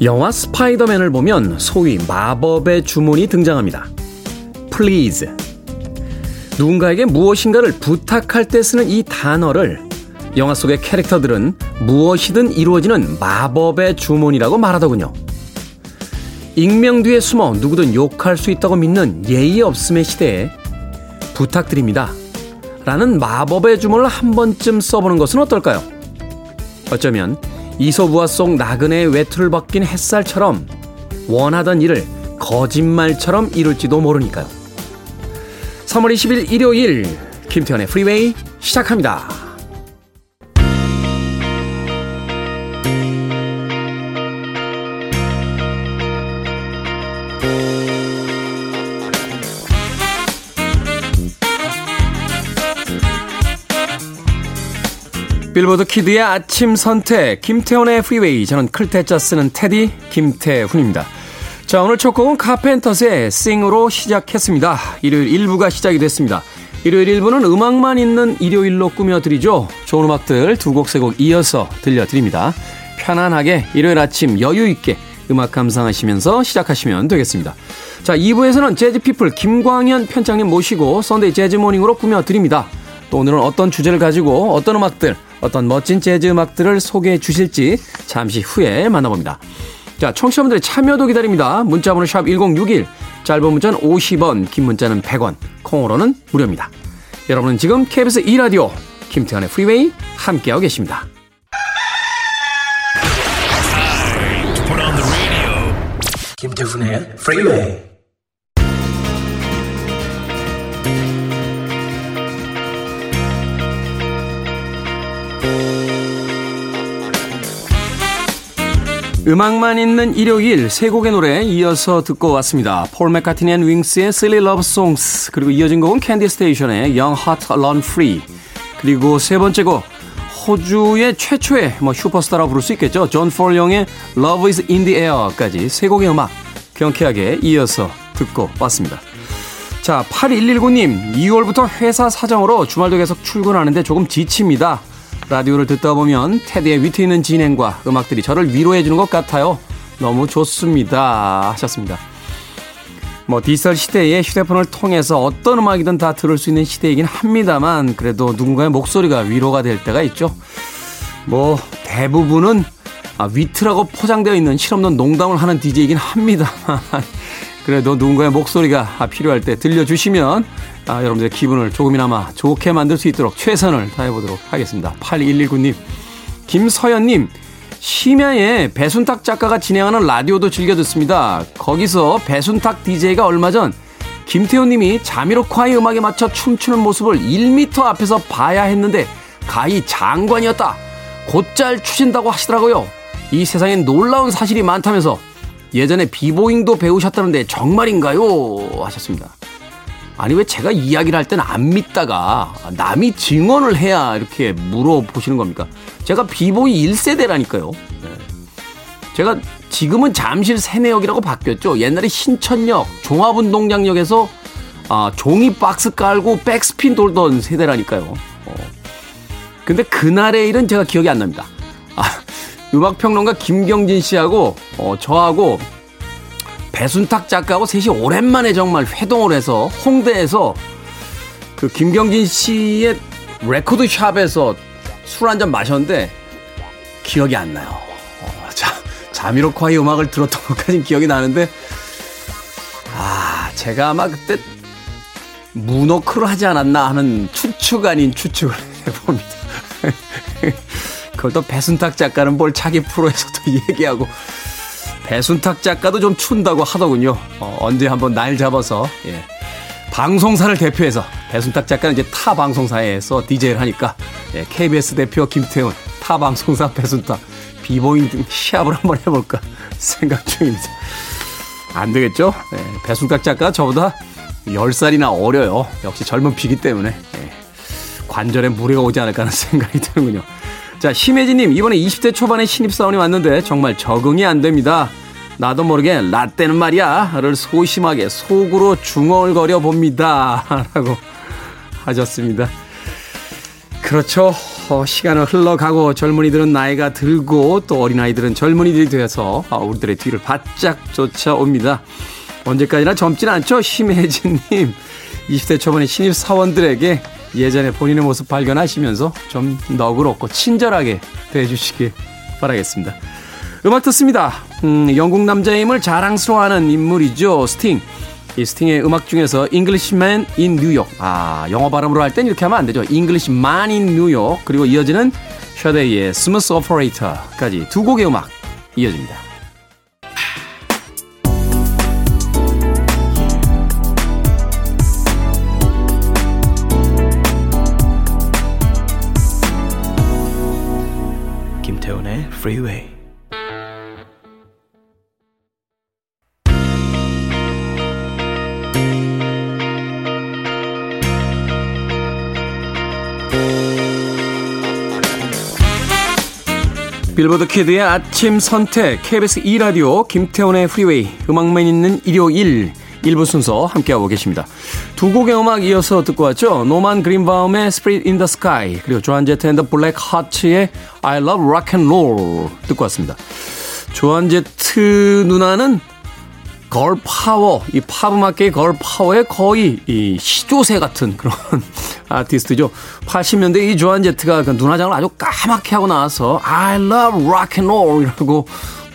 영화 스파이더맨을 보면 소위 마법의 주문이 등장합니다. Please. 누군가에게 무엇인가를 부탁할 때 쓰는 이 단어를 영화 속의 캐릭터들은 무엇이든 이루어지는 마법의 주문이라고 말하더군요. 익명 뒤에 숨어 누구든 욕할 수 있다고 믿는 예의 없음의 시대에 부탁드립니다. 라는 마법의 주문을 한 번쯤 써보는 것은 어떨까요? 어쩌면 이소부화 속 나그네의 외투를 벗긴 햇살처럼 원하던 일을 거짓말처럼 이룰지도 모르니까요. 3월 20일 일요일 김태현의 프리웨이 시작합니다. 빌보드 Kid의 아침 선택 김태훈의 프리웨이 저는 클 태 자 쓰는 태디 김태훈입니다. 자 오늘 첫 곡은 카펜터스의 Sing으로 시작했습니다. 일요일 1부가 시작이 됐습니다. 일요일 1부는 음악만 있는 일요일로 꾸며드리죠. 좋은 음악들 두 곡 세 곡 이어서 들려드립니다. 편안하게 일요일 아침 여유 있게 음악 감상하시면서 시작하시면 되겠습니다. 자 2부에서는 재즈피플 김광현 편집장님 모시고 Sunday Jazz Morning으로 꾸며드립니다. 또 오늘은 어떤 주제를 가지고 어떤 음악들 어떤 멋진 재즈 음악들을 소개해 주실지 잠시 후에 만나봅니다. 자, 청취자분들의 참여도 기다립니다. 문자번호 샵 1061, 짧은 문자는 50원, 긴 문자는 100원, 콩으로는 무료입니다. 여러분은 지금 KBS 2라디오 김태훈의 프리웨이 함께하고 계십니다. 김태훈의 프리웨이 음악만 있는 일요일 세 곡의 노래 이어서 듣고 왔습니다. 폴 맥카트니 앤 윙스의 Silly Love Songs 그리고 이어진 곡은 캔디 스테이튼의 Young Hearts Run Free 그리고 세 번째 곡 호주의 최초의 뭐 슈퍼스타라고 부를 수 있겠죠. 존 폴 영의 Love is in the Air까지 세 곡의 음악 경쾌하게 이어서 듣고 왔습니다. 자, 8119님, 2월부터 회사 사정으로 주말도 계속 출근하는데 조금 지칩니다. 라디오를 듣다 보면 테디의 위트 있는 진행과 음악들이 저를 위로해 주는 것 같아요. 너무 좋습니다. 하셨습니다. 뭐 디지털 시대에 휴대폰을 통해서 어떤 음악이든 다 들을 수 있는 시대이긴 합니다만 그래도 누군가의 목소리가 위로가 될 때가 있죠. 뭐 대부분은 아, 위트라고 포장되어 있는 실없는 농담을 하는 DJ이긴 합니다만 그래도 누군가의 목소리가 필요할 때 들려주시면 아, 여러분들의 기분을 조금이나마 좋게 만들 수 있도록 최선을 다해보도록 하겠습니다. 8119님, 김서연님, 심야에 배순탁 작가가 진행하는 라디오도 즐겨 듣습니다. 거기서 배순탁 DJ가 얼마 전 김태호님이 자미로콰이 음악에 맞춰 춤추는 모습을 1미터 앞에서 봐야 했는데 가히 장관이었다. 곧잘 추신다고 하시더라고요. 이 세상엔 놀라운 사실이 많다면서 예전에 비보잉도 배우셨다는데 정말인가요? 하셨습니다. 아니 왜 제가 이야기를 할 때는 안 믿다가 남이 증언을 해야 이렇게 물어보시는 겁니까? 제가 비보이 1세대라니까요. 네. 제가 지금은 잠실 세내역이라고 바뀌었죠. 옛날에 신천역, 종합운동장역에서 아, 종이 박스 깔고 백스핀 돌던 세대라니까요. 어. 근데 그날의 일은 제가 기억이 안 납니다. 아, 음악평론가 김경진 씨하고 어, 저하고 배순탁 작가하고 셋이 오랜만에 정말 회동을 해서 홍대에서 그 김경진 씨의 레코드 샵에서 술 한 잔 마셨는데 기억이 안 나요. 어, 자, 자미로콰이 음악을 들었던 것까진 기억이 나는데 아, 제가 아마 그때 문워크를 하지 않았나 하는 추측 아닌 추측을 해봅니다. 그걸 또 배순탁 작가는 뭘 자기 프로에서도 얘기하고 배순탁 작가도 좀 춘다고 하더군요. 어, 언제 한번 날 잡아서 예. 방송사를 대표해서 배순탁 작가는 이제 타 방송사에서 DJ를 하니까 예, KBS 대표 김태훈, 타 방송사 배순탁 비보잉 시합을 한번 해볼까 생각 중입니다. 안 되겠죠? 예, 배순탁 작가 저보다 10살이나 어려요. 역시 젊은 피기 때문에 예, 관절에 무리가 오지 않을까 하는 생각이 드는군요. 자, 심혜진님, 이번에 20대 초반에 신입사원이 왔는데 정말 적응이 안 됩니다. 나도 모르게 라떼는 말이야. 를 소심하게 속으로 중얼거려 봅니다. 라고 하셨습니다. 그렇죠. 어, 시간을 흘러가고 젊은이들은 나이가 들고 또 어린아이들은 젊은이들이 되어서 어, 우리들의 뒤를 바짝 쫓아옵니다. 언제까지나 젊진 않죠? 심혜진님. 20대 초반의 신입사원들에게 예전에 본인의 모습 발견하시면서 좀 너그럽고 친절하게 대해주시길 바라겠습니다. 음악 듣습니다. 음, 영국 남자임을 자랑스러워하는 인물이죠. 스팅. 이 스팅의 음악 중에서 Englishman in New York. 아, 영어 발음으로 할 땐 이렇게 하면 안 되죠. Englishman in New York. 그리고 이어지는 셔데이의 Smooth Operator까지 두 곡의 음악 이어집니다. Freeway. 빌보드 Kid의 아침 선택 KBS 2 라디오 김태훈의 프리웨이 음악만 있는 일요일 1부 순서 함께하고 계십니다. 두 곡의 음악 이어서 듣고 왔죠. 노만 그린바움의 Spirit in the Sky 그리고 조안 제트 앤 더 블랙 하츠의 I Love Rock and Roll 듣고 왔습니다. 조안 제트 누나는 girl power, 이 팝음악계의 girl power의 거의 이 시조새 같은 그런 아티스트죠. 80년대 이 조안 제트가 그 눈화장을 아주 까맣게 하고 나와서 I love rock and roll 이라고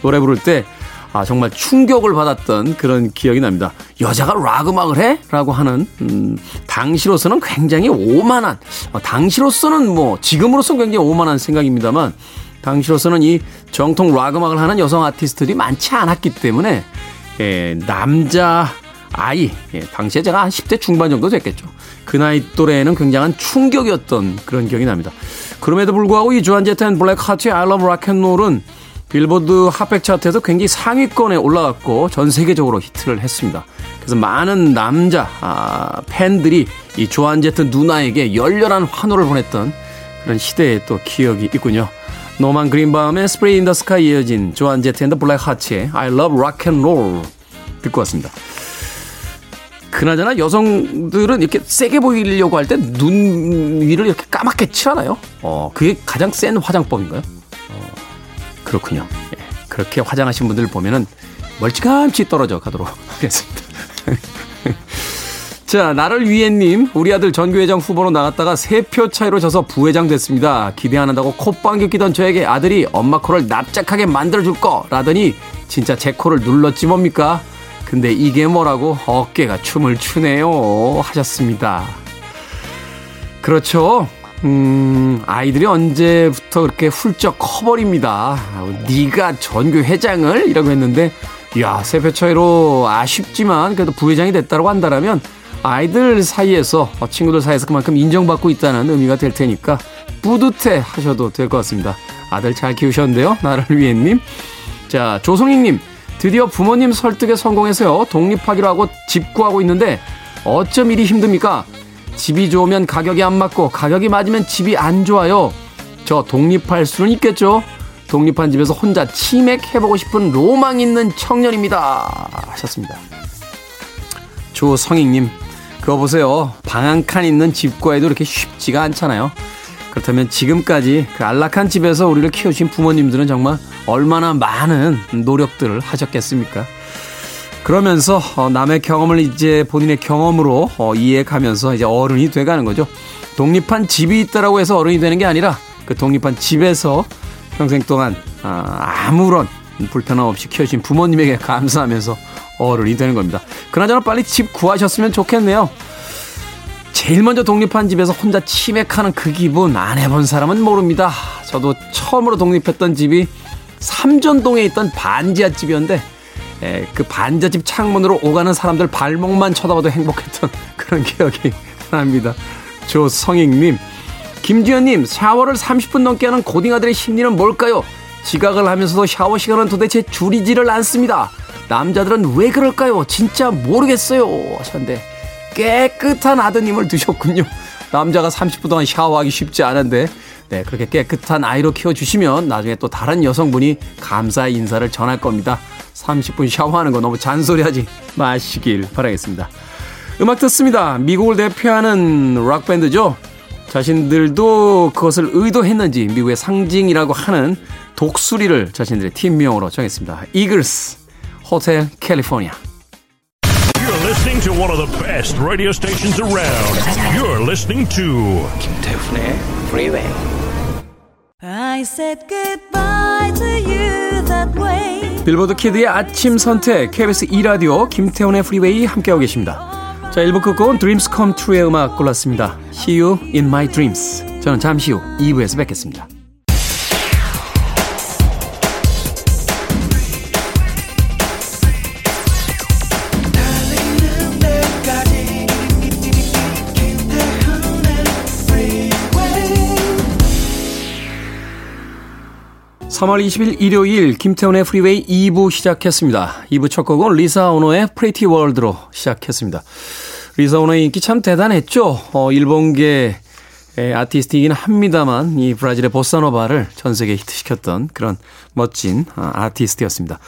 노래 부를 때 아, 정말 충격을 받았던 그런 기억이 납니다. 여자가 락 음악을 해? 라고 하는, 음, 당시로서는 굉장히 오만한, 어, 당시로서는 뭐, 지금으로서는 굉장히 오만한 생각입니다만, 당시로서는 이 정통 락 음악을 하는 여성 아티스트들이 많지 않았기 때문에, 예, 남자 아이, 예, 당시에 제가 한 10대 중반 정도 됐겠죠. 그 나이 또래에는 굉장한 충격이었던 그런 기억이 납니다. 그럼에도 불구하고 이 조안 제트 앤 블랙 하트의 I Love Rock and Roll은 빌보드 Hot백 차트에서 굉장히 상위권에 올라갔고 전 세계적으로 히트를 했습니다. 그래서 많은 남자 아, 팬들이 이 조안 제트 누나에게 열렬한 환호를 보냈던 그런 시대의 또 기억이 있군요. 노만 그린바움의 Spirit in the Sky 이어진 조안 제트 앤 더 블랙 하츠의 I love rock and roll 듣고 왔습니다. 그나저나 여성들은 이렇게 세게 보이려고 할 때 눈 위를 이렇게 까맣게 칠하나요? 어, 그게 가장 센 화장법인가요? 어, 그렇군요. 예, 그렇게 화장하신 분들 보면은 멀찌감치 떨어져 가도록 하겠습니다. 자, 나를 위해님, 우리 아들 전교회장 후보로 나갔다가 세 표 차이로 져서 부회장 됐습니다. 기대 안 한다고 콧방귀 끼던 저에게 아들이 엄마 코를 납작하게 만들어줄 거라더니 진짜 제 코를 눌렀지 뭡니까? 근데 이게 뭐라고 어깨가 춤을 추네요. 하셨습니다. 그렇죠. 음, 아이들이 언제부터 그렇게 훌쩍 커버립니다. 네가 전교 회장을? 이라고 했는데, 야, 세표 차이로 아쉽지만 그래도 부회장이 됐다고 한다면 아이들 사이에서 어, 친구들 사이에서 그만큼 인정받고 있다는 의미가 될 테니까 뿌듯해 하셔도 될 것 같습니다. 아들 잘 키우셨는데요. 나를 위해 님. 자, 조성익님. 드디어 부모님 설득에 성공해서요. 독립하기로 하고 집 구하고 있는데 어쩜 이리 힘듭니까? 집이 좋으면 가격이 안 맞고 가격이 맞으면 집이 안 좋아요. 저 독립할 수는 있겠죠? 독립한 집에서 혼자 치맥 해보고 싶은 로망 있는 청년입니다. 하셨습니다. 조성익님, 그거 보세요. 방 한 칸 있는 집 구해도 이렇게 쉽지가 않잖아요. 그렇다면 지금까지 그 안락한 집에서 우리를 키워주신 부모님들은 정말 얼마나 많은 노력들을 하셨겠습니까? 그러면서 어, 남의 경험을 이제 본인의 경험으로 어, 이해가면서 이제 어른이 돼가는 거죠. 독립한 집이 있다라고 해서 어른이 되는 게 아니라 그 독립한 집에서 평생 동안 아, 아무런 불편함 없이 키워주신 부모님에게 감사하면서 어른이 되는 겁니다. 그나저나 빨리 집 구하셨으면 좋겠네요. 제일 먼저 독립한 집에서 혼자 치맥하는 그 기분 안 해본 사람은 모릅니다. 저도 처음으로 독립했던 집이 삼전동에 있던 반지하 집이었는데 에, 그 반지하 집 창문으로 오가는 사람들 발목만 쳐다봐도 행복했던 그런 기억이 납니다. 조성익님, 김지현님, 샤워를 30분 넘게 하는 고딩아들의 심리는 뭘까요? 지각을 하면서도 샤워 시간은 도대체 줄이지를 않습니다. 남자들은 왜 그럴까요? 진짜 모르겠어요. 하셨는데 깨끗한 아드님을 두셨군요. 남자가 30분 동안 샤워하기 쉽지 않은데 네, 그렇게 깨끗한 아이로 키워주시면 나중에 또 다른 여성분이 감사의 인사를 전할 겁니다. 30분 샤워하는 거 너무 잔소리하지 마시길 바라겠습니다. 음악 듣습니다. 미국을 대표하는 락밴드죠. 자신들도 그것을 의도했는지 미국의 상징이라고 하는 독수리를 자신들의 팀명으로 정했습니다. 이글스 호텔 캘리포니아. You're listening to one of the best radio stations around. You're listening to 김태훈의 Freeway. 빌보드 Kid의 아침 선택 KBS 2라디오 김태훈의 프리웨이 함께하고 계십니다. 자 1부 끝곡은 Dreams Come True의 음악 골랐습니다. See you in my dreams. 저는 잠시 후 2부에서 뵙겠습니다. (3월 20일) 일요일 김태훈의 프리웨이 2부 시작했습니다. 2부 첫 곡은 리사 오노의 Pretty World로 시작했습니다. 리사 오노의 인기 참 대단했죠. 어, 일본계 아티스트이긴 합니다만 이 브라질의 보사노바를 전 세계에 히트시켰던 그런 멋진 아, 아티스트였습니다.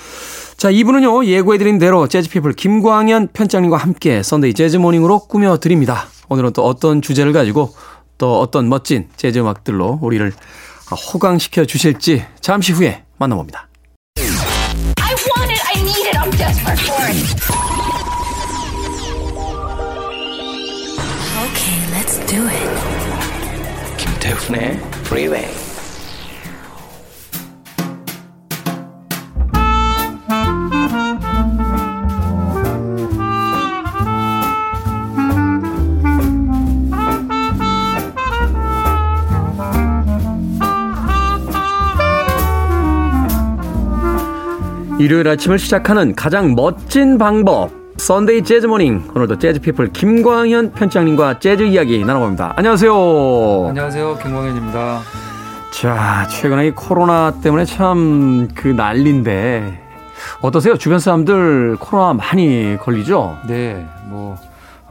자, 2부는요. 예고해드린 대로 재즈피플 김광현 편집장님과 함께 Sunday Jazz Morning으로 꾸며드립니다. 오늘은 또 어떤 주제를 가지고 또 어떤 멋진 재즈 음악들로 우리를 호강시켜 주실지 잠시 후에 만나봅니다. I want it. I need it. I'm desperate for it. Okay, let's do it. 김태훈의 Freeway. 일요일 아침을 시작하는 가장 멋진 방법. Sunday Jazz Morning. 오늘도 재즈 피플 김광현 편집장님과 재즈 이야기 나눠봅니다. 안녕하세요. 안녕하세요. 김광현입니다. 자, 최근에 이 코로나 때문에 참 그 난리인데 어떠세요? 주변 사람들 코로나 많이 걸리죠? 네, 뭐,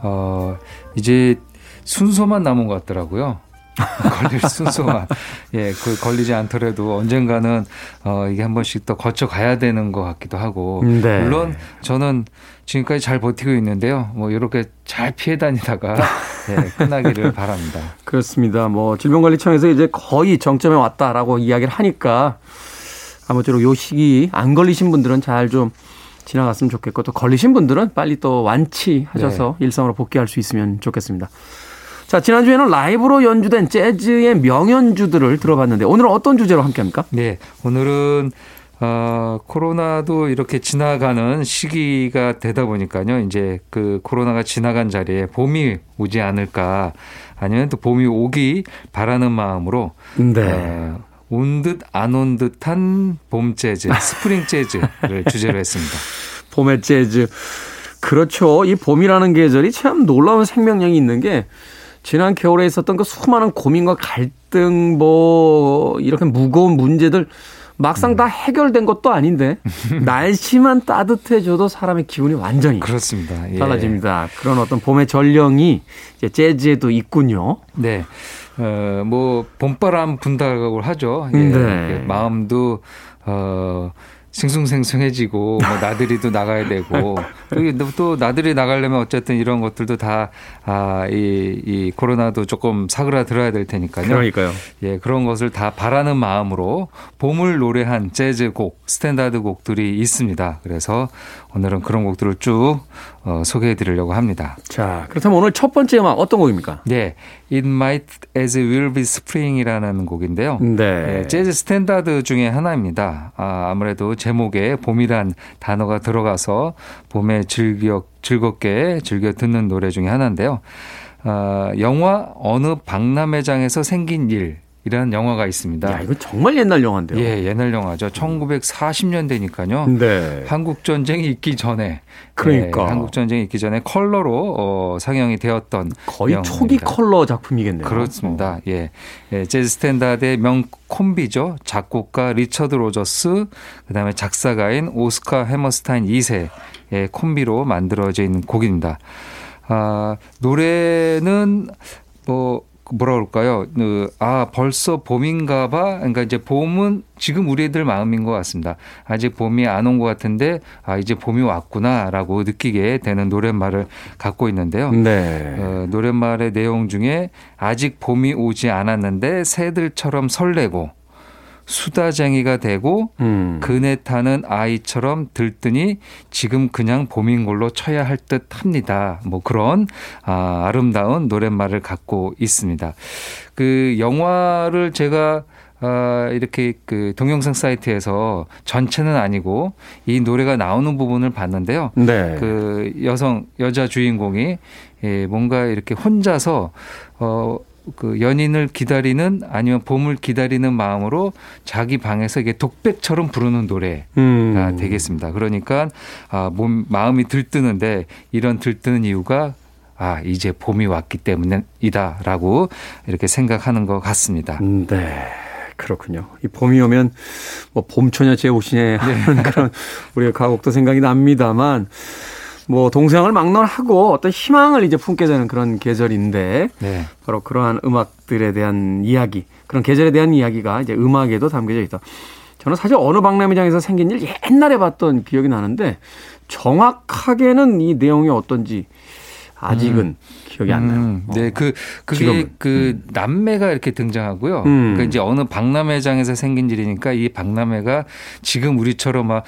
어, 이제 순서만 남은 것 같더라고요. 걸릴 순서만. 예, 그 걸리지 않더라도 언젠가는 어, 이게 한 번씩 또 거쳐 가야 되는 것 같기도 하고. 네. 물론 저는 지금까지 잘 버티고 있는데요. 뭐, 이렇게 잘 피해 다니다가 예, 끝나기를 바랍니다. 그렇습니다. 뭐 질병관리청에서 이제 거의 정점에 왔다라고 이야기를 하니까 아무쪼록 요 시기 안 걸리신 분들은 잘 좀 지나갔으면 좋겠고 또 걸리신 분들은 빨리 또 완치하셔서 일상으로 복귀할 수 있으면 좋겠습니다. 자, 지난주에는 라이브로 연주된 재즈의 명연주들을 들어봤는데 오늘은 어떤 주제로 함께 합니까? 네, 오늘은 어, 코로나도 이렇게 지나가는 시기가 되다 보니까요. 이제 그 코로나가 지나간 자리에 봄이 오지 않을까 아니면 또 봄이 오기 바라는 마음으로 네. 어, 온 듯 안 온 듯한 봄 재즈, 스프링 재즈를 주제로 했습니다. 봄의 재즈. 그렇죠. 이 봄이라는 계절이 참 놀라운 생명력이 있는 게 지난 겨울에 있었던 그 수많은 고민과 갈등 뭐 이렇게 무거운 문제들 막상 다 해결된 것도 아닌데 날씨만 따뜻해져도 사람의 기분이 완전히 그렇습니다. 예. 달라집니다. 그런 어떤 봄의 전령이 이제 재즈에도 있군요. 네. 어, 뭐, 봄바람 분다고 하죠. 예. 네. 마음도, 어, 싱숭생숭해지고, 뭐, 나들이도 나가야 되고, 또, 또 나들이 나가려면 어쨌든 이런 것들도 다, 아, 이, 이 코로나도 조금 사그라들어야 될 테니까요. 그러니까요. 예, 그런 것을 다 바라는 마음으로 봄을 노래한 재즈 곡, 스탠다드 곡들이 있습니다. 그래서 오늘은 그런 곡들을 쭉 어, 소개해 드리려고 합니다. 자, 그렇다면 오늘 첫 번째 음악 어떤 곡입니까? 네. It Might As Well Be Spring이라는 곡인데요. 네. 예, 재즈 스탠다드 중에 하나입니다. 아, 아무래도 제목에 봄이란 단어가 들어가서 봄에 즐겨, 즐겁게 즐겨 듣는 노래 중에 하나인데요. 아, 영화 어느 박람회장에서 생긴 일. 이라는 영화가 있습니다. 야, 이거 정말 옛날 영화인데요. 예, 옛날 영화죠. 1940년대니까요. 네. 한국 전쟁이 있기 전에 그러니까. 예, 한국 전쟁이 있기 전에 컬러로 어, 상영이 되었던 거의 영화입니다. 초기 컬러 작품이겠네요. 그렇습니다. 예. 예, 재즈 스탠다드의 명 콤비죠. 작곡가 리처드 로저스, 그다음에 작사가인 오스카 해머스타인 2세의 콤비로 만들어져 있는 곡입니다. 아, 노래는 뭐 뭐라 그럴까요? 그, 아, 벌써 봄인가 봐. 그러니까 이제 봄은 지금 우리 애들 마음인 것 같습니다. 아직 봄이 안 온 것 같은데, 아, 이제 봄이 왔구나라고 느끼게 되는 노랫말을 갖고 있는데요. 네. 어, 노랫말의 내용 중에 아직 봄이 오지 않았는데 새들처럼 설레고 수다쟁이가 되고 음. 그네 타는 아이처럼 들뜨니 지금 그냥 봄인 걸로 쳐야 할 듯 합니다. 뭐 그런 아, 아름다운 노랫말을 갖고 있습니다. 그 영화를 제가 아, 이렇게 그 동영상 사이트에서 전체는 아니고 이 노래가 나오는 부분을 봤는데요. 네. 그 여성 여자 주인공이 예, 뭔가 이렇게 혼자서 어. 그 연인을 기다리는 아니면 봄을 기다리는 마음으로 자기 방에서 이게 독백처럼 부르는 노래가 음. 되겠습니다. 그러니까 아, 몸 마음이 들뜨는데 이런 들뜨는 이유가 아 이제 봄이 왔기 때문이다라고 이렇게 생각하는 것 같습니다. 음, 네. 그렇군요. 이 봄이 오면 뭐 봄처녀 제 옷이네 하는 그런 우리의 가곡도 생각이 납니다만 뭐 동생을 막론하고 어떤 희망을 이제 품게 되는 그런 계절인데 네. 바로 그러한 음악들에 대한 이야기, 그런 계절에 대한 이야기가 이제 음악에도 담겨져 있다. 저는 사실 어느 박람회장에서 생긴 일 옛날에 봤던 기억이 나는데 정확하게는 이 내용이 어떤지 아직은 기억이 안 나요. 음, 네, 어. 그 그게 지금은. 그 남매가 이렇게 등장하고요. 음. 그러니까 이제 어느 박람회장에서 생긴 일이니까 이 박람회가 지금 우리처럼 막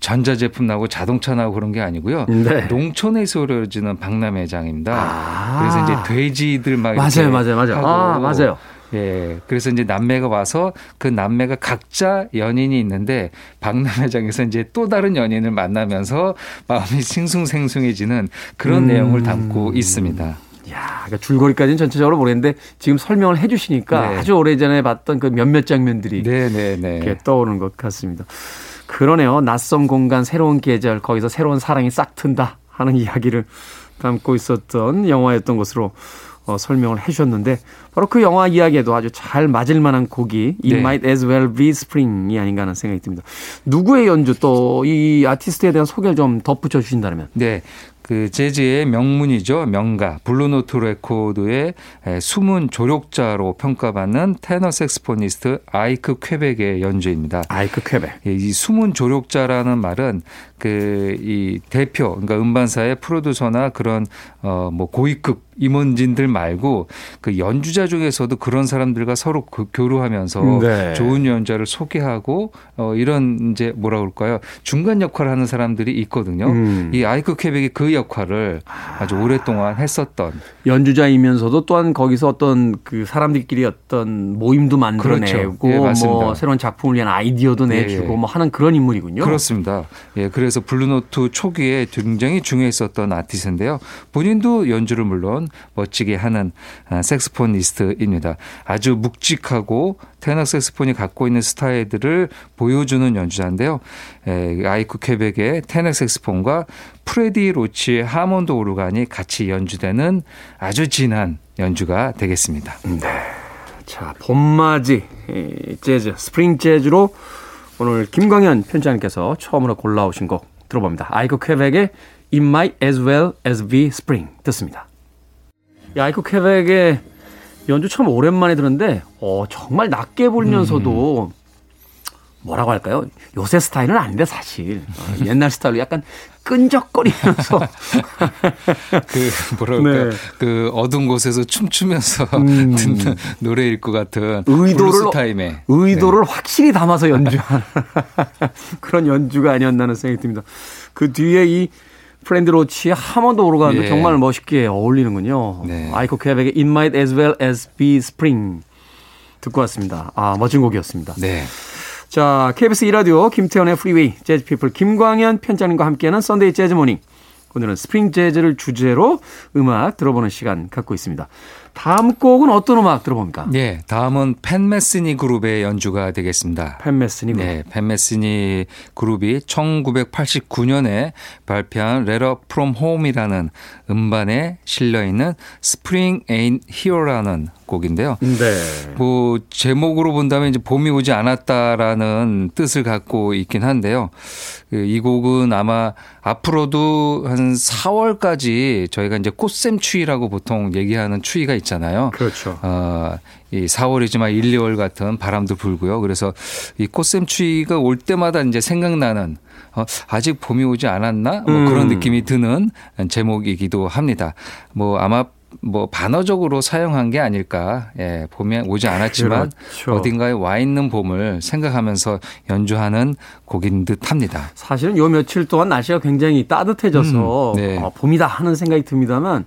전자 제품 나오고 자동차 나오고 그런 게 아니고요. 네. 농촌에서 이루어지는 박람회장입니다. 아. 그래서 이제 돼지들 막 맞아요, 맞아요, 맞아요. 아, 맞아요. 예. 그래서 이제 남매가 와서 그 남매가 각자 연인이 있는데 박람회장에서 이제 또 다른 연인을 만나면서 마음이 싱숭생숭해지는 그런 음. 내용을 담고 있습니다. 야, 그러니까 줄거리까지는 전체적으로 모르겠는데 지금 설명을 해주시니까 네. 아주 오래전에 봤던 그 몇몇 장면들이 네, 네, 네. 이렇게 떠오르는 것 같습니다. 그러네요. 낯선 공간, 새로운 계절, 거기서 새로운 사랑이 싹 튼다 하는 이야기를 담고 있었던 영화였던 것으로 어, 설명을 해주셨는데 바로 그 영화 이야기에도 아주 잘 맞을 만한 곡이 It 네. Might As Well Be Spring이 아닌가 하는 생각이 듭니다. 누구의 연주 또 이 아티스트에 대한 소개를 좀 덧붙여 주신다면 네. 그 재즈의 명문이죠. 명가 블루노트 레코드의 에, 숨은 조력자로 평가받는 테너 색스포니스트 아이크 퀘벡의 연주입니다. 아이크 퀘벡. 예, 이 숨은 조력자라는 말은 그 이 대표 그러니까 음반사의 프로듀서나 그런 어 뭐 고위급 임원진들 말고 그 연주자 중에서도 그런 사람들과 서로 그 교류하면서 네. 좋은 연주자를 소개하고 어 이런 이제 뭐라 그럴까요 중간 역할을 하는 사람들이 있거든요. 음. 이 아이크 퀘벡이 그 역할을 아주 오랫동안 했었던 연주자이면서도 또한 거기서 어떤 그 사람들끼리 어떤 모임도 만들어내고 그렇죠. 예. 뭐 새로운 작품을 위한 아이디어도 예, 내주고 예. 뭐 하는 그런 인물이군요. 그렇습니다. 예, 그래서 블루노트 초기에 굉장히 중요했었던 아티스트인데요. 본인도 연주를 물론 멋지게 하는 아, 색스포니스트입니다. 아주 묵직하고 테너 색스폰이 갖고 있는 스타일들을 보여주는 연주자인데요. 에, 아이크 퀘벡의 테너 색스폰과 프레디 로치의 하몬드 오르간이 같이 연주되는 아주 진한 연주가 되겠습니다. 자, 봄맞이 이 재즈, 스프링 재즈로 오늘 김광현 편집장님께서 처음으로 골라오신 곡 들어봅니다. 아이크 퀘벡의 It Might As Well As Be Spring 듣습니다. 이 아이크 퀘벡의 연주 참 오랜만에 들었는데 어, 정말 낮게 부르면서도 뭐라고 할까요? 요새 스타일은 아닌데 사실 어, 옛날 스타일로 약간 끈적거리면서 그 뭐랄까 네. 그 어두운 곳에서 춤추면서 음. 듣는 노래일 것 같은 의도를 타임에 의도를 확실히 담아서 연주하는 그런 연주가 아니었나 하는 생각이 듭니다. 그 뒤에 이 프레디 로치의 하몬드 오르간도 예. 정말 멋있게 어울리는군요. 네. 아이크 퀘벡의 It Might As Well As Be Spring 듣고 왔습니다. 아 멋진 곡이었습니다. 네. 자 KBS 2라디오 김태훈의 프리웨이 재즈피플 김광현 편집장님과 함께하는 Sunday Jazz Morning 오늘은 스프링 재즈를 주제로 음악 들어보는 시간 갖고 있습니다. 다음 곡은 어떤 음악 들어봅니까? 네, 다음은 팻 메스니 그룹의 연주가 되겠습니다. 팻 메스니군. 네, 팻 메스니 그룹이 1989년에 발표한 Letter from Home이라는 음반에 실려 있는 Spring Ain't Here라는 곡인데요. 네. 뭐 제목으로 본다면 이제 봄이 오지 않았다라는 뜻을 갖고 있긴 한데요. 그이 곡은 아마 앞으로도 한 4월까지 저희가 이제 꽃샘 추위라고 보통 얘기하는 추위가 있잖아요. 그렇죠. 어, 이 4월이지만 1, 2월 같은 바람도 불고요. 그래서 이 꽃샘 추위가 올 때마다 이제 생각나는 어, 아직 봄이 오지 않았나? 뭐 음. 그런 느낌이 드는 제목이기도 합니다. 뭐 아마 뭐 반어적으로 사용한 게 아닐까. 예, 봄이 오지 않았지만 그렇죠. 어딘가에 와 있는 봄을 생각하면서 연주하는 곡인 듯 합니다. 사실은 요 며칠 동안 날씨가 굉장히 따뜻해져서 음, 네. 어, 봄이다 하는 생각이 듭니다만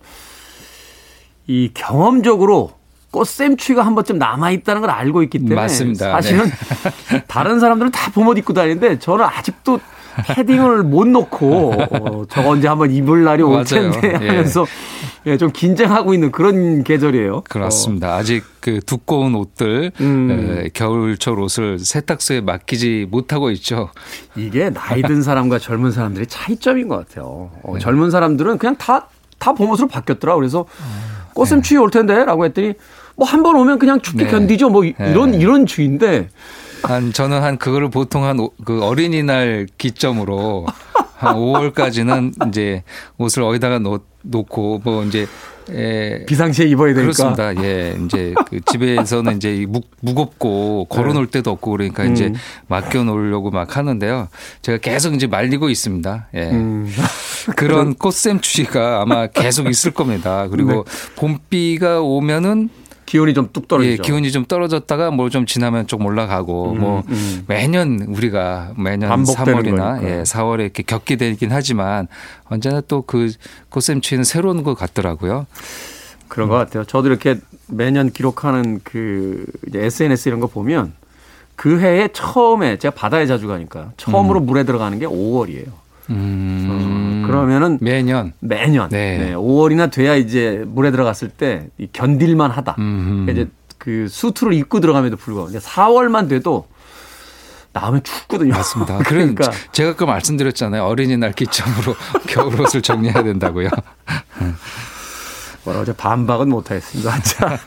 이 경험적으로 꽃샘추위가 한 번쯤 남아 있다는 걸 알고 있기 때문에 맞습니다. 사실은 다른 사람들은 다 봄옷 입고 다니는데 저는 아직도 패딩을 못 놓고 어, 저거 언제 한번 입을 날이 올. 텐데 예. 하면서 예, 좀 긴장하고 있는 그런 계절이에요. 그렇습니다. 아직 그 두꺼운 옷들, 음. 에, 겨울철 옷을 세탁소에 맡기지 못하고 있죠. 이게 나이 든 사람과 젊은 사람들의 차이점인 것 같아요. 어, 네. 젊은 사람들은 그냥 다, 다 봄옷으로 바뀌었더라. 그래서 아, 꽃샘 추위 올 텐데 라고 했더니 뭐 한 번 오면 그냥 춥게 네. 견디죠. 뭐 이- 네. 이런, 이런 주의인데 한 저는 한 그거를 보통 한 그 어린이날 기점으로 한 5월까지는 이제 옷을 어디다가 놓, 놓고 뭐 이제 에, 비상시에 입어야 되니까. 그렇습니다. 예, 이제 그 집에서는 이제 이 무, 무겁고 걸어놓을 데도 없고 그러니까 이제 음. 맡겨 놓으려고 막 하는데요. 제가 계속 이제 말리고 있습니다. 예. 음. 그런 꽃샘 추위가 아마 계속 있을 겁니다. 그리고 봄비가 오면은 기온이 좀 뚝 떨어지죠. 예, 기온이 좀 떨어졌다가 뭐 좀 지나면 좀 올라가고 음, 뭐 음. 매년 우리가 매년 반복되는 3월이나 거니까요. 예, 4월에 이렇게 겪게 되긴 하지만 언제나 또 그 꽃샘 추위는 새로운 것 같더라고요. 그런 것 같아요. 저도 이렇게 매년 기록하는 그 이제 SNS 이런 거 보면 그 해에 처음에 제가 바다에 자주 가니까 처음으로 물에 들어가는 게 5월이에요. 음. 그러면은 매년 매년 네. 네. 5월이나 돼야 이제 물에 들어갔을 때이 견딜만 하다. 음흠. 그러니까 이제 그 수트를 입고 들어감에도 불구하고 이제 4월만 돼도 나오면 춥거든요. 맞습니다. 그러니까 그러니까 제가 그 말씀드렸잖아요. 어린이날 기점으로 겨울 옷을 정리해야 된다고요. 뭐라고 제 반박은 못하겠습니다. 자,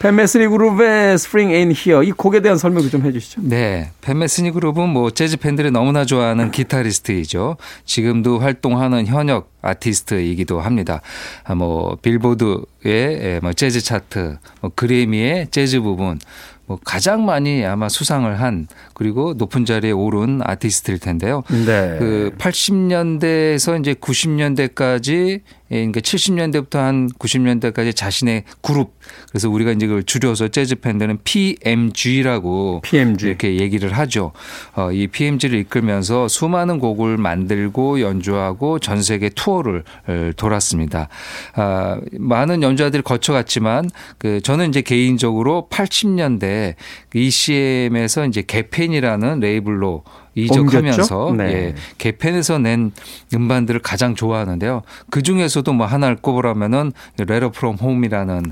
팬메스리 그룹의 Spring Ain't Here 이 곡에 대한 설명도 좀 해주시죠. 네. 팬메스니 그룹은 뭐 재즈 팬들이 너무나 좋아하는 기타리스트이죠. 지금도 활동하는 현역 아티스트이기도 합니다. 아, 뭐 빌보드의 예, 뭐 재즈 차트, 뭐 그래미의 재즈 부분, 뭐 가장 많이 아마 수상을 한 그리고 높은 자리에 오른 아티스트일 텐데요. 네. 그 80년대에서 이제 90년대까지 예, 그러니까 70년대부터 한 90년대까지 자신의 그룹 그래서 우리가 이제 그걸 줄여서 재즈 팬들은 PMG라고 PMG. 이렇게 얘기를 하죠. 어, 이 PMG를 이끌면서 수많은 곡을 만들고 연주하고 전 세계 투어를 어, 돌았습니다. 아, 많은 연주자들이 거쳐갔지만 그 저는 이제 개인적으로 80년대 ECM에서 이제 게펜이라는 레이블로 이적하면서 옮겼죠? 네. 예, 게펜에서 낸 음반들을 가장 좋아하는데요. 그 중에서도 뭐 하나를 꼽으라면은 Letter from Home이라는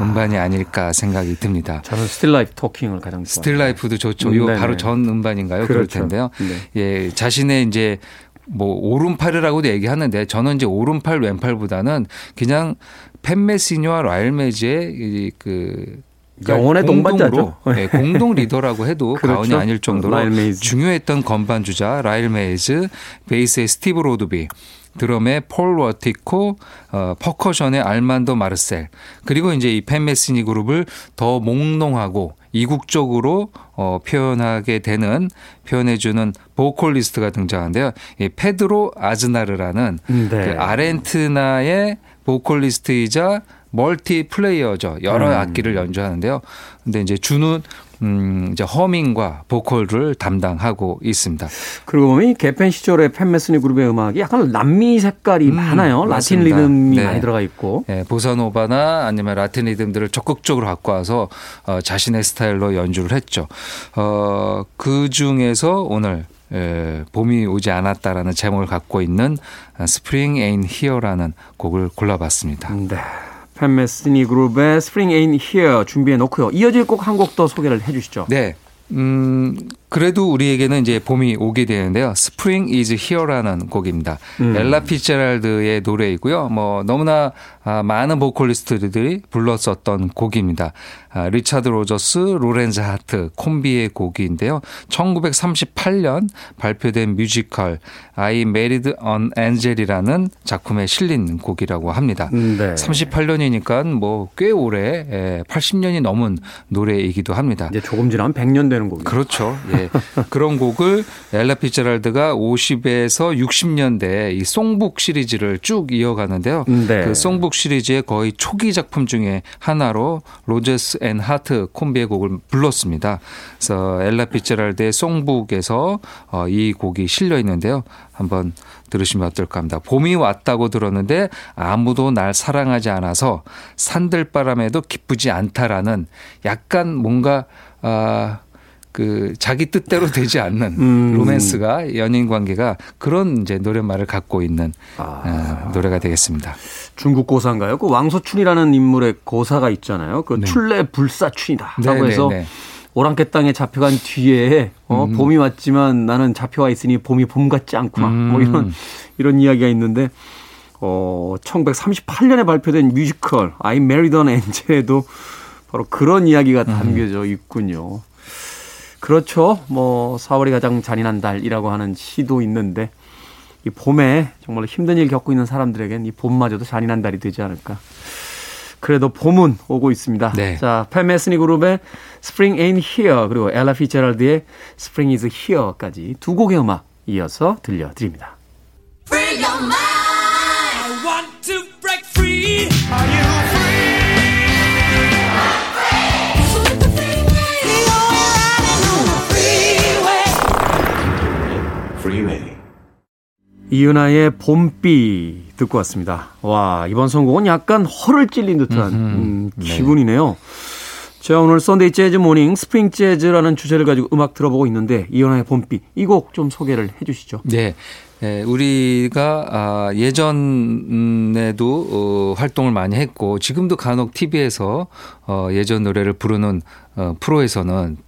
음반이 아닐까 생각이 듭니다. 저는 Still Life Talking을 가장 좋아해요. Still Life도 좋죠. 음, 이거 네네. 바로 전 음반인가요? 그럴 그렇죠. 텐데요. 네. 예, 자신의 이제 뭐 오른팔이라고도 얘기하는데 저는 이제 오른팔 왼팔보다는 그냥 팻 메시니와 라일 메이즈의 이 그 영혼의 동반자죠. 네, 공동 리더라고 해도 그렇죠. 과언이 아닐 정도로. 중요했던 건반 주자 라일 메이즈, 베이스의 스티브 로드비, 드럼의 폴 워티코, 어, 퍼커션의 알만도 마르살, 그리고 이제 이 팻 메시니 그룹을 더 몽롱하고 이국적으로 어, 표현하게 되는 표현해주는 보컬리스트가 등장하는데요. 이 페드로 아즈나르라는 네. 그 아르헨티나의 보컬리스트이자 멀티 플레이어죠. 여러 음. 악기를 연주하는데요. 근데 이제 주는 음, 이제 허밍과 보컬을 담당하고 있습니다. 그리고 보면 이 개펜 시절의 팬메스니 그룹의 음악이 약간 남미 색깔이 음, 많아요. 라틴 맞습니다. 리듬이 네. 많이 들어가 있고. 예, 보사노바나 아니면 라틴 리듬들을 적극적으로 갖고 와서 어, 자신의 스타일로 연주를 했죠. 어, 그 중에서 오늘 예, 봄이 오지 않았다라는 제목을 갖고 있는 Spring Ain't Here라는 곡을 골라봤습니다. 네. 팬메스니 그룹의 Spring Ain't Here 준비해 놓고요. 이어질 곡 한 곡 더 소개를 해 주시죠. 네. 음, 그래도 우리에게는 이제 봄이 오게 되는데요. Spring is Here라는 곡입니다. 음. 엘라 피츠제랄드의 노래이고요. 뭐 너무나 아, 많은 보컬리스트들이 불렀었던 곡입니다. 아, 리차드 로저스, 로렌즈 하트 콤비의 곡인데요. 1938년 발표된 뮤지컬 I Married an Angel이라는 작품에 실린 곡이라고 합니다. 네. 38년이니까 뭐 꽤 오래 예, 80년이 넘은 노래이기도 합니다. 이제 조금 지나면 100년 되는 곡이죠. 그렇죠. 예. 그런 곡을 엘라 피츠랄드가 50에서 60년대 이 songbook 시리즈를 쭉 이어가는데요. 네. 그 songbook 시리즈의 거의 초기 작품 중에 하나로 로저스 and 하트 콤비의 곡을 불렀습니다. 그래서 엘라 피츠랄드의 송북에서 어, 이 곡이 실려 있는데요. 한번 들으시면 어떨까 합니다. 봄이 왔다고 들었는데 아무도 날 사랑하지 않아서 산들바람에도 기쁘지 않다라는 약간 뭔가 아, 그 자기 뜻대로 되지 않는 음. 로맨스가 연인 관계가 그런 이제 노랫말을 갖고 있는 아. 어, 노래가 되겠습니다. 중국 고사인가요? 그 왕소춘이라는 인물의 고사가 있잖아요. 그 출래 불사춘이다. 라고 네, 해서 네, 네. 오랑캐 땅에 잡혀간 뒤에 어, 봄이 왔지만 나는 잡혀와 있으니 봄이 봄 같지 않구나. 뭐 이런 이런 이야기가 있는데 어 1938년에 발표된 뮤지컬 I Married an Angel에도 바로 그런 이야기가 담겨져 있군요. 그렇죠. 뭐 4월이 가장 잔인한 달이라고 하는 시도 있는데 이 봄에 정말 힘든 일 겪고 있는 사람들에겐 이 봄마저도 잔인한 달이 되지 않을까. 그래도 봄은 오고 있습니다. 네. 자, 팬메스니 그룹의 Spring Ain't Here 그리고 엘라 피처럴드의 Spring Is Here까지 두 곡의 음악 이어서 들려드립니다. 이은하의 봄비 듣고 왔습니다. 와, 이번 선곡은 약간 허를 찔린 듯한 음, 기분이네요. 제가 오늘 Sunday Jazz Morning Spring Jazz라는 주제를 가지고 음악 들어보고 있는데 이은하의 봄비 이 곡 좀 소개를 해 주시죠. 네. 예, 우리가 아, 예전에도 어, 활동을 많이 했고 지금도 간혹 TV에서 어, 예전 노래를 부르는 어, 프로에서는 예,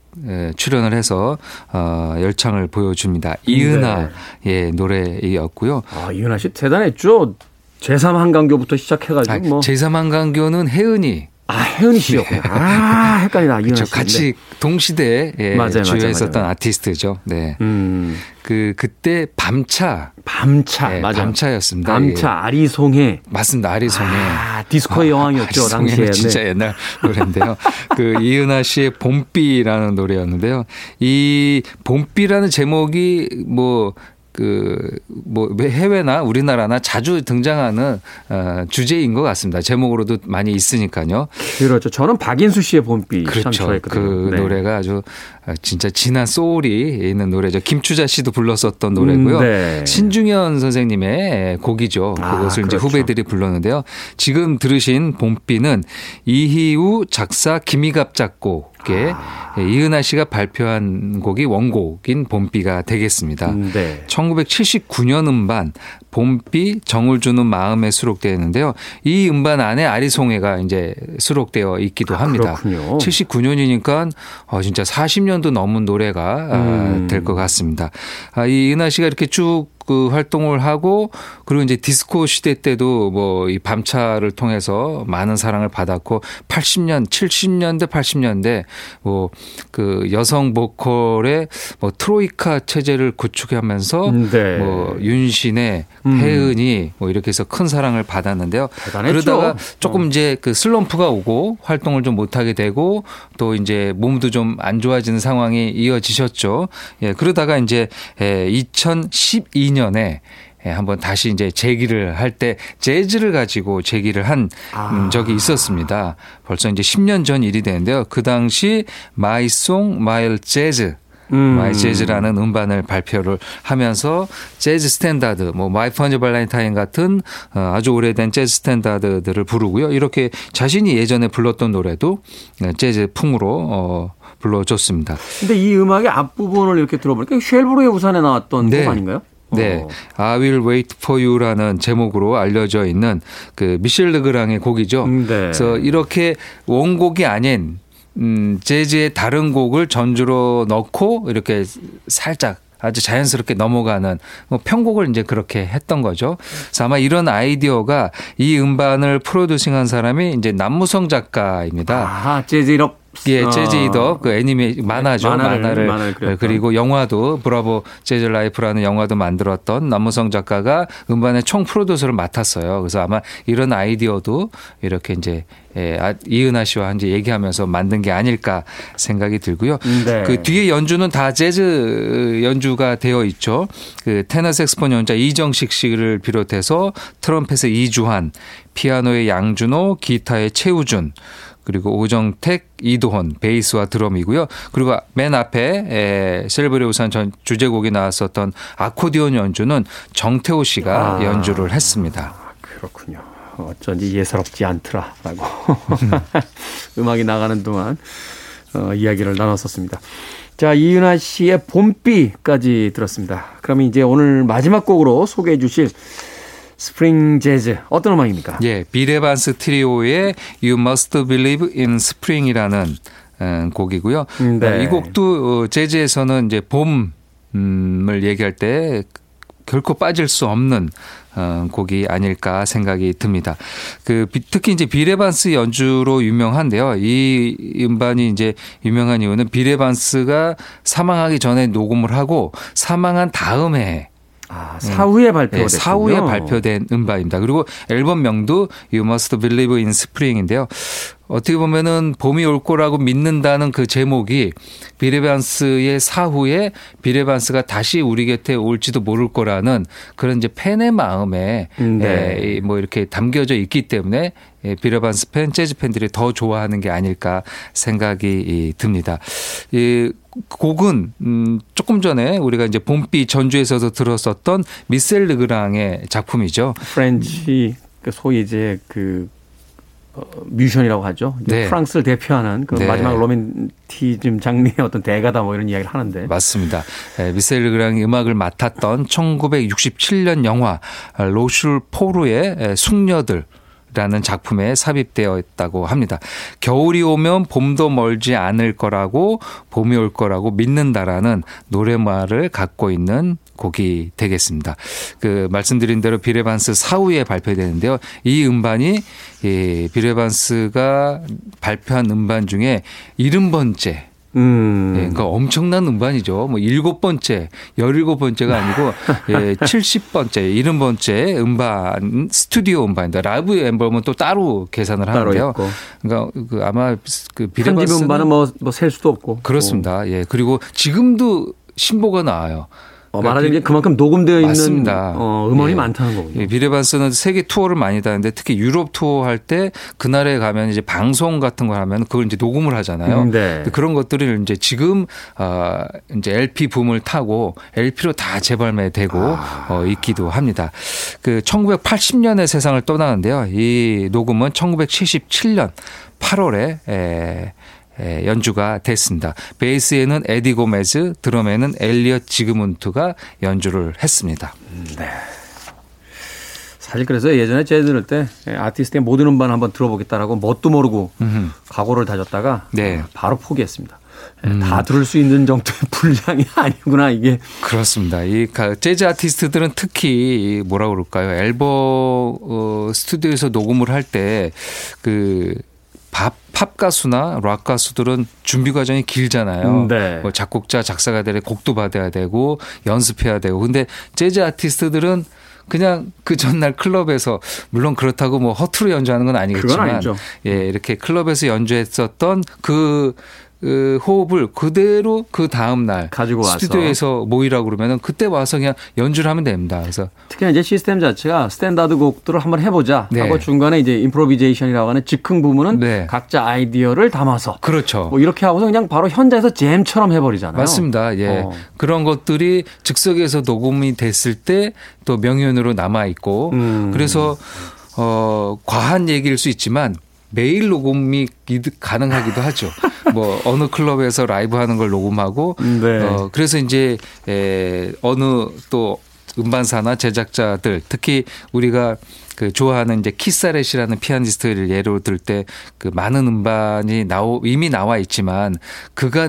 출연을 해서 어, 열창을 보여줍니다. 이은하 의 노래였고요. 아, 이은하 씨 대단했죠. 제3 한강교부터 시작해가지고 아, 뭐. 제3 한강교는 혜은이 아, 혜은이 씨였구나. 아, 헷갈리다. 그렇죠. 씨. 같이 동시대에 예, 맞아요, 주요했었던 맞아요. 아티스트죠. 네. 음, 그 그때 밤차 밤차. 예, 맞아. 밤차였습니다. 밤차, 예. 아리송해. 맞습니다. 아리송해. 아, 디스코의 여왕이었죠, 아리송해는 당시에. 진짜 네. 옛날 노래인데요. 그 이은하 씨의 봄비라는 노래였는데요. 이 봄비라는 제목이 뭐 그, 뭐, 해외나 우리나라나 자주 등장하는, 어, 주제인 것 같습니다. 제목으로도 많이 있으니까요. 그렇죠. 저는 박인수 씨의 봄비 참 그렇죠. 좋아했거든요. 그 네. 노래가 아주 진짜 진한 소울이 있는 노래죠. 김추자 씨도 불렀었던 노래고요. 음, 네. 신중현 선생님의 곡이죠. 아, 그것을 이제 그렇죠. 후배들이 불렀는데요. 지금 들으신 봄비는 이희우 작사 김희갑 작곡 의 아. 이은하 씨가 발표한 곡이 원곡인 봄비가 되겠습니다. 음, 네. 1979년 음반 봄비 정을 주는 마음에 수록되어 있는데요. 이 음반 안에 아리송해가 이제 수록되어 있기도 합니다. 그렇군요. 79년이니까 어 진짜 40년도 넘은 노래가 음. 될것 같습니다. 아, 이 은하 씨가 이렇게 쭉그 활동을 하고 그리고 이제 디스코 시대 때도 뭐 이 밤차를 통해서 많은 사랑을 받았고 80년, 70년대, 80년대 뭐 그 여성 보컬의 뭐 트로이카 체제를 구축하면서 네. 뭐 윤신의 음. 혜은이 뭐 이렇게 해서 큰 사랑을 받았는데요. 대단했죠. 그러다가 조금 이제 그 슬럼프가 오고 활동을 좀 못하게 되고 또 이제 몸도 좀 안 좋아지는 상황이 이어지셨죠. 예, 그러다가 이제 2012년에 예, 한번 다시 이제 재기를 할 때 재즈를 가지고 재기를 한 아. 음, 적이 있었습니다. 벌써 이제 10년 전 일이 되는데요. 그 당시 My Song My Jazz 음. My Jazz라는 음반을 발표를 하면서 재즈 스탠다드, 뭐 My Funny Valentine 같은 어, 아주 오래된 재즈 스탠다드들을 부르고요. 이렇게 자신이 예전에 불렀던 노래도 네, 재즈 풍으로 어, 불러줬습니다. 근데 이 음악의 앞부분을 이렇게 들어보니까 쉘브로의 우산에 나왔던 네. 곡 아닌가요? 네. 어. I will wait for you라는 제목으로 알려져 있는 그 미셸 르그랑의 곡이죠. 음, 네. 그래서 이렇게 원곡이 아닌 음, 재즈의 다른 곡을 전주로 넣고 이렇게 살짝 아주 자연스럽게 넘어가는 뭐 편곡을 이제 그렇게 했던 거죠. 그래서 아마 이런 아이디어가 이 음반을 프로듀싱한 사람이 이제 남무성 작가입니다. 아, Jazz It Up. 예, 어. Jazz It Up 그 애니메 만화죠. 만화를, 만화를, 만화를 그렸던. 그리고 영화도 Bravo Jazz Life라는 영화도 만들었던 남무성 작가가 음반의 총 프로듀서를 맡았어요. 그래서 아마 이런 아이디어도 이렇게 이제 예, 아, 이은하 씨와 이제 얘기하면서 만든 게 아닐까 생각이 들고요. 네. 그 뒤에 연주는 다 재즈 연주가 되어 있죠. 그 테너 색스폰 연자 이정식 씨를 비롯해서 트럼펫의 이주환, 피아노의 양준호, 기타의 최우준, 그리고 오정택, 이도헌, 베이스와 드럼이고요. 그리고 맨 앞에 에, 셀브레 우산 전 주제곡이 나왔었던 아코디온 연주는 정태호 씨가 아. 연주를 했습니다. 그렇군요. 어쩐지 예사롭지 않더라라고 음악이 나가는 동안 어, 이야기를 나눴었습니다. 자 이은하 씨의 봄비까지 들었습니다. 그러면 이제 오늘 마지막 곡으로 소개해 주실 Spring Jazz 어떤 음악입니까? 예, 빌 에반스 트리오의 You Must Believe in Spring이라는 음, 곡이고요. 음, 네. 이 곡도 어, 재즈에서는 이제 봄을 얘기할 때 결코 빠질 수 없는 어, 곡이 아닐까 생각이 듭니다. 그 비- 특히 이제 빌 에반스 연주로 유명한데요. 이 음반이 이제 유명한 이유는 비레반스가 사망하기 전에 녹음을 하고 사망한 다음에 아, 사후에 발표가 네, 됐군요. 사후에 발표된 음반입니다. 그리고 앨범명도 You Must Believe in Spring인데요. 어떻게 보면은 봄이 올 거라고 믿는다는 그 제목이 비레반스의 사후에 비레반스가 다시 우리 곁에 올지도 모를 거라는 그런 이제 팬의 마음에 음, 네. 에, 이뭐 이렇게 담겨져 있기 때문에 예, 빌 에반스 팬, 재즈 팬들이 더 좋아하는 게 아닐까 생각이 이, 듭니다. 이 곡은 음 조금 전에 우리가 이제 봄비 전주에서도 들었었던 미셀 르그랑의 작품이죠. French 그 소위 이제 그 어, 뮤지션이라고 하죠. 네. 프랑스를 대표하는 그 네. 마지막 로맨티시즘 장르의 어떤 대가다 뭐 이런 이야기를 하는데 맞습니다. 예, 미셀 르그랑이 음악을 맡았던 1967년 영화 로슐 포르의 예, 숙녀들 라는 작품에 삽입되어 있다고 합니다. 겨울이 오면 봄도 멀지 않을 거라고 봄이 올 거라고 믿는다라는 노래말을 갖고 있는 곡이 되겠습니다. 그 말씀드린 대로 비레반스 사후에 발표되는데요. 이 음반이 이 비레반스가 발표한 음반 중에 70번째 음. 예, 그러니까 엄청난 음반이죠. 뭐 일곱 번째, 열일곱 번째가 아니고 예, 70번째, 일흔 번째 음반 스튜디오 음반입니다. 라이브 앨범은 또 따로 계산을 하는데요. 있고. 그러니까 그 아마 그 비레바스는 음반은 뭐뭐 셀 수도 없고 그렇습니다. 예. 그리고 지금도 신보가 나와요. 어, 말하자면 그만큼 녹음되어 있는 맞습니다. 어, 음원이 예. 많다는 거군요. 예, 비레반스는 세계 투어를 많이 다니는데 특히 유럽 투어 할 때 그날에 가면 이제 방송 같은 걸 하면 그걸 이제 녹음을 하잖아요. 음, 네. 그런 것들을 이제 지금 아 이제 LP 붐을 타고 LP로 다 재발매되고 아. 어, 있기도 합니다. 그 1980년에 세상을 떠나는데요. 이 녹음은 1977년 8월에 에, 에, 연주가 됐습니다. 베이스에는 에디 고메즈, 드럼에는 엘리엇 지그문트가 연주를 했습니다. 사실 그래서 예전에 재즈 들을 때 예, 아티스트의 모든 음반 한번 들어보겠다라고 뭣도 모르고 음흠. 각오를 다졌다가 네. 어, 바로 포기했습니다. 예, 다 들을 수 있는 정도의 분량이 아니구나 이게 그렇습니다. 이 가- 재즈 아티스트들은 특히 이 뭐라 그럴까요? 앨범 어, 스튜디오에서 녹음을 할 때 그 팝, 팝 가수나 락 가수들은 준비 과정이 길잖아요. 음, 네. 뭐 작곡자, 작사가 되려 곡도 받아야 되고 연습해야 되고. 근데 재즈 아티스트들은 그냥 그 전날 클럽에서 물론 그렇다고 뭐 허투루 연주하는 건 아니겠지만 아니죠. 예, 이렇게 클럽에서 연주했었던 그, 그 호흡을 그대로 그 다음 날 가지고 와서. 스튜디오에서 모이라고 그러면은 그때 와서 그냥 연주를 하면 됩니다. 그래서 특히나 이제 시스템 자체가 스탠다드 곡들을 한번 해보자 네. 하고 중간에 이제 improvisation이라고 하는 즉흥 부분은 네. 각자 아이디어를 담아서 그렇죠. 뭐 이렇게 하고서 그냥 바로 현장에서 jam처럼 해버리잖아요. 맞습니다. 예. 어. 그런 것들이 즉석에서 녹음이 됐을 때 또 명연으로 남아 있고 음. 그래서 어 과한 얘기일 수 있지만 매일 녹음이 가능하기도 하죠. 뭐 어느 클럽에서 라이브 하는 걸 녹음하고 네. 어 그래서 이제 에 어느 또 음반사나 제작자들 특히 우리가 그 좋아하는 이제 키스 자렛이라는 피아니스트를 예로 들 때 그 많은 음반이 나오 이미 나와 있지만 그가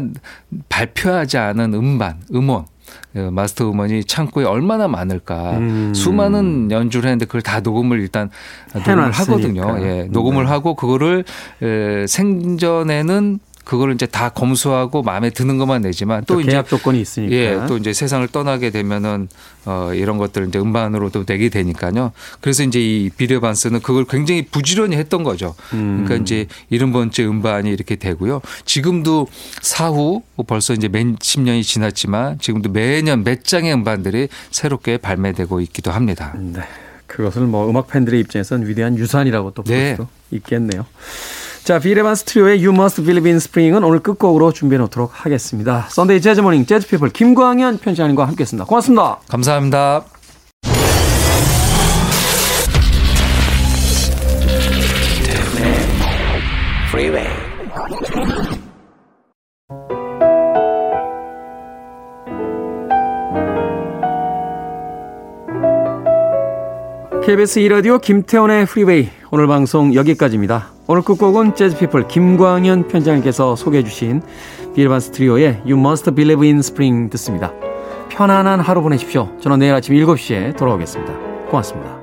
발표하지 않은 음반 음원 어, 마스터 음원이 창고에 얼마나 많을까. 음. 수많은 연주를 했는데 그걸 다 녹음을 일단 녹음을 해놨으니까. 하거든요. 예. 녹음을 네. 하고 그거를 에, 생전에는 그거를 이제 다 검수하고 마음에 드는 것만 내지만 또또 이제 조건이 있으니까. 예, 또 이제 세상을 떠나게 되면은 어 이런 것들을 이제 음반으로도 내게 되니까요. 그래서 이제 이 비레 반스는 그걸 굉장히 부지런히 했던 거죠. 음. 그러니까 이제 이런 번째 음반이 이렇게 되고요. 지금도 사후 벌써 이제 몇십 년이 지났지만 지금도 매년 몇 장의 음반들이 새롭게 발매되고 있기도 합니다. 네. 그것을 뭐 음악 팬들의 입장에서는 위대한 유산이라고 또 볼 네. 수도 있겠네요. 자, 빌 에반스 트리오의 You Must Believe in Spring은 오늘 끝곡으로 준비해 놓도록 하겠습니다. Sunday Jazz Morning 재즈 피플 김광현 편집장님과 함께했습니다. 고맙습니다. 감사합니다. KBS 2라디오 김태원의 프리웨이 오늘 방송 여기까지입니다. 오늘 끝곡은 재즈피플 김광현 편집장님께서 소개해 주신 빌 에반스 트리오의 You Must Believe in Spring 듣습니다. 편안한 하루 보내십시오. 저는 내일 아침 7시에 돌아오겠습니다. 고맙습니다.